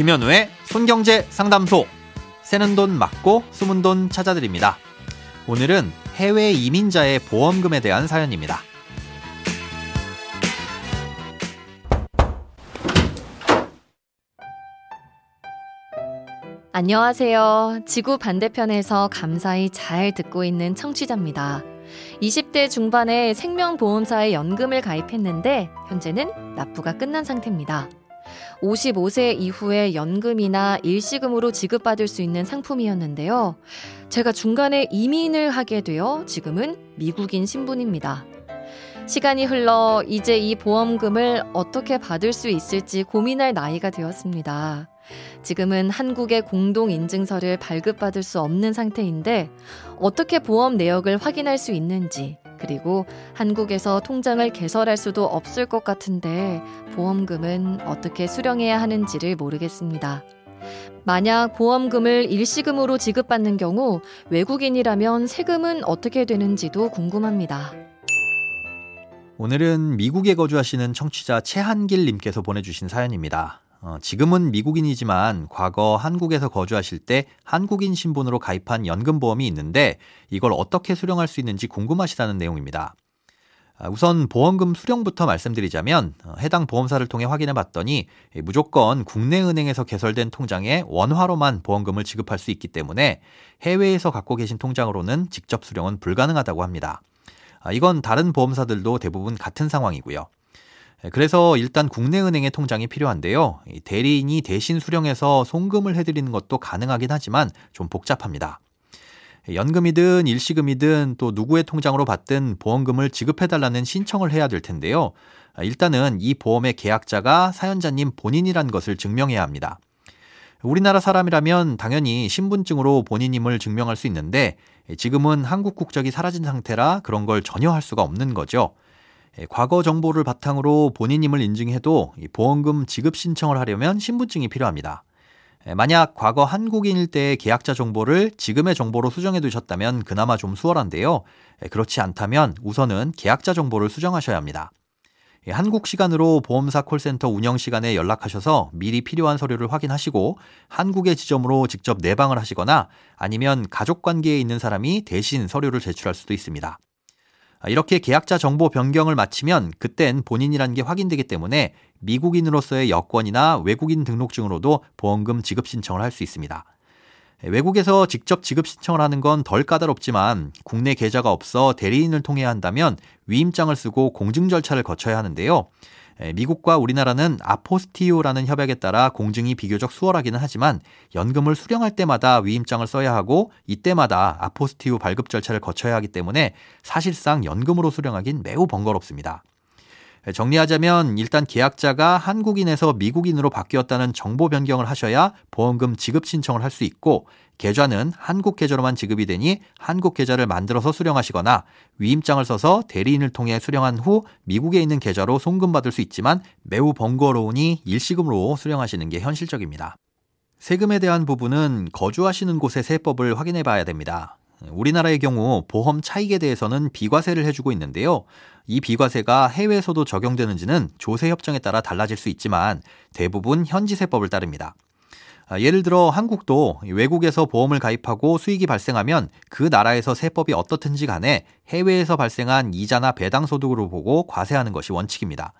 김현우의 손경제 상담소. 새는 돈 맞고 숨은 돈 찾아드립니다. 오늘은 해외 이민자의 보험금에 대한 사연입니다. 안녕하세요. 지구 반대편에서 감사히 잘 듣고 있는 청취자입니다. 20대 중반에 생명보험사에 연금을 가입했는데 현재는 납부가 끝난 상태입니다. 55세 이후에 연금이나 일시금으로 지급받을 수 있는 상품이었는데요. 제가 중간에 이민을 하게 되어 지금은 미국인 신분입니다. 시간이 흘러 이제 이 보험금을 어떻게 받을 수 있을지 고민할 나이가 되었습니다. 지금은 한국의 공동 인증서를 발급받을 수 없는 상태인데 어떻게 보험 내역을 확인할 수 있는지 그리고 한국에서 통장을 개설할 수도 없을 것 같은데 보험금은 어떻게 수령해야 하는지를 모르겠습니다. 만약 보험금을 일시금으로 지급받는 경우 외국인이라면 세금은 어떻게 되는지도 궁금합니다. 오늘은 미국에 거주하시는 청취자 최한길님께서 보내주신 사연입니다. 어, 지금은 미국인이지만 과거 한국에서 거주하실 때 한국인 신분으로 가입한 연금보험이 있는데 이걸 어떻게 수령할 수 있는지 궁금하시다는 내용입니다. 아, 우선 보험금 수령부터 말씀드리자면 어, 해당 보험사를 통해 확인해 봤더니 무조건 국내 은행에서 개설된 통장에 원화로만 보험금을 지급할 수 있기 때문에 해외에서 갖고 계신 통장으로는 직접 수령은 불가능하다고 합니다. 아, 이건 다른 보험사들도 대부분 같은 상황이고요. 예, 그래서 일단 국내 은행의 통장이 필요한데요. 대리인이 대신 수령해서 송금을 해드리는 것도 가능하긴 하지만 좀 복잡합니다. 연금이든 일시금이든 또 누구의 통장으로 받든 보험금을 지급해달라는 신청을 해야 될 텐데요. 일단은 이 보험의 계약자가 사연자님 본인이란 것을 증명해야 합니다. 우리나라 사람이라면 당연히 신분증으로 본인임을 증명할 수 있는데 지금은 한국 국적이 사라진 상태라 그런 걸 전혀 할 수가 없는 거죠. 예, 과거 정보를 바탕으로 본인임을 인증해도 보험금 지급 신청을 하려면 신분증이 필요합니다. 예, 만약 과거 한국인일 때의 계약자 정보를 지금의 정보로 수정해 두셨다면 그나마 좀 수월한데요. 예, 그렇지 않다면 우선은 계약자 정보를 수정하셔야 합니다. 한국 시간으로 보험사 콜센터 운영 시간에 연락하셔서 미리 필요한 서류를 확인하시고 한국의 지점으로 직접 내방을 하시거나 아니면 가족 관계에 있는 사람이 대신 서류를 제출할 수도 있습니다. 아, 이렇게 계약자 정보 변경을 마치면 그땐 본인이라는 게 확인되기 때문에 미국인으로서의 여권이나 외국인 등록증으로도 보험금 지급 신청을 할 수 있습니다. 외국에서 직접 지급 신청을 하는 건 덜 까다롭지만 국내 계좌가 없어 대리인을 통해야 한다면 위임장을 쓰고 공증 절차를 거쳐야 하는데요. 미국과 우리나라는 아포스티오라는 협약에 따라 공증이 비교적 수월하기는 하지만 연금을 수령할 때마다 위임장을 써야 하고 이때마다 아포스티오 발급 절차를 거쳐야 하기 때문에 사실상 연금으로 수령하긴 매우 번거롭습니다. 정리하자면 일단 계약자가 한국인에서 미국인으로 바뀌었다는 정보 변경을 하셔야 보험금 지급 신청을 할 수 있고 계좌는 한국 계좌로만 지급이 되니 한국 계좌를 만들어서 수령하시거나 위임장을 써서 대리인을 통해 수령한 후 미국에 있는 계좌로 송금받을 수 있지만 매우 번거로우니 일시금으로 수령하시는 게 현실적입니다. 세금에 대한 부분은 거주하시는 곳의 세법을 확인해 봐야 됩니다. 우리나라의 경우 보험 차익에 대해서는 비과세를 해주고 있는데요. 이 비과세가 해외에서도 적용되는지는 조세 협정에 따라 달라질 수 있지만 대부분 현지세법을 따릅니다. 아, 예를 들어 한국도 외국에서 보험을 가입하고 수익이 발생하면 그 나라에서 세법이 어떻든지 간에 해외에서 발생한 이자나 배당 소득으로 보고 과세하는 것이 원칙입니다.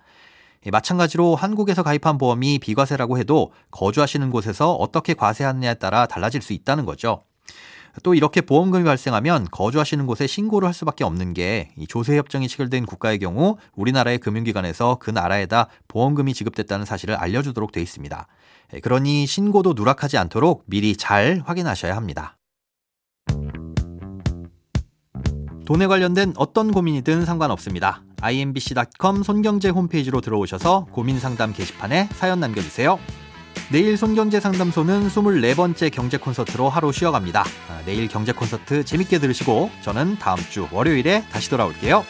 마찬가지로 한국에서 가입한 보험이 비과세라고 해도 거주하시는 곳에서 어떻게 과세하느냐에 따라 달라질 수 있다는 거죠. 또 이렇게 보험금이 발생하면 거주하시는 곳에 신고를 할 수밖에 없는 게 조세 협정이 체결된 국가의 경우 우리나라의 금융기관에서 그 나라에다 보험금이 지급됐다는 사실을 알려주도록 되어 있습니다. 예, 그러니 신고도 누락하지 않도록 미리 잘 확인하셔야 합니다. 돈에 관련된 어떤 고민이든 상관없습니다. imbc.com 손경제 홈페이지로 들어오셔서 고민 상담 게시판에 사연 남겨주세요. 내일 손경제 상담소는 24번째 경제 콘서트로 하루 쉬어갑니다. 아, 내일 경제 콘서트 재밌게 들으시고 저는 다음 주 월요일에 다시 돌아올게요.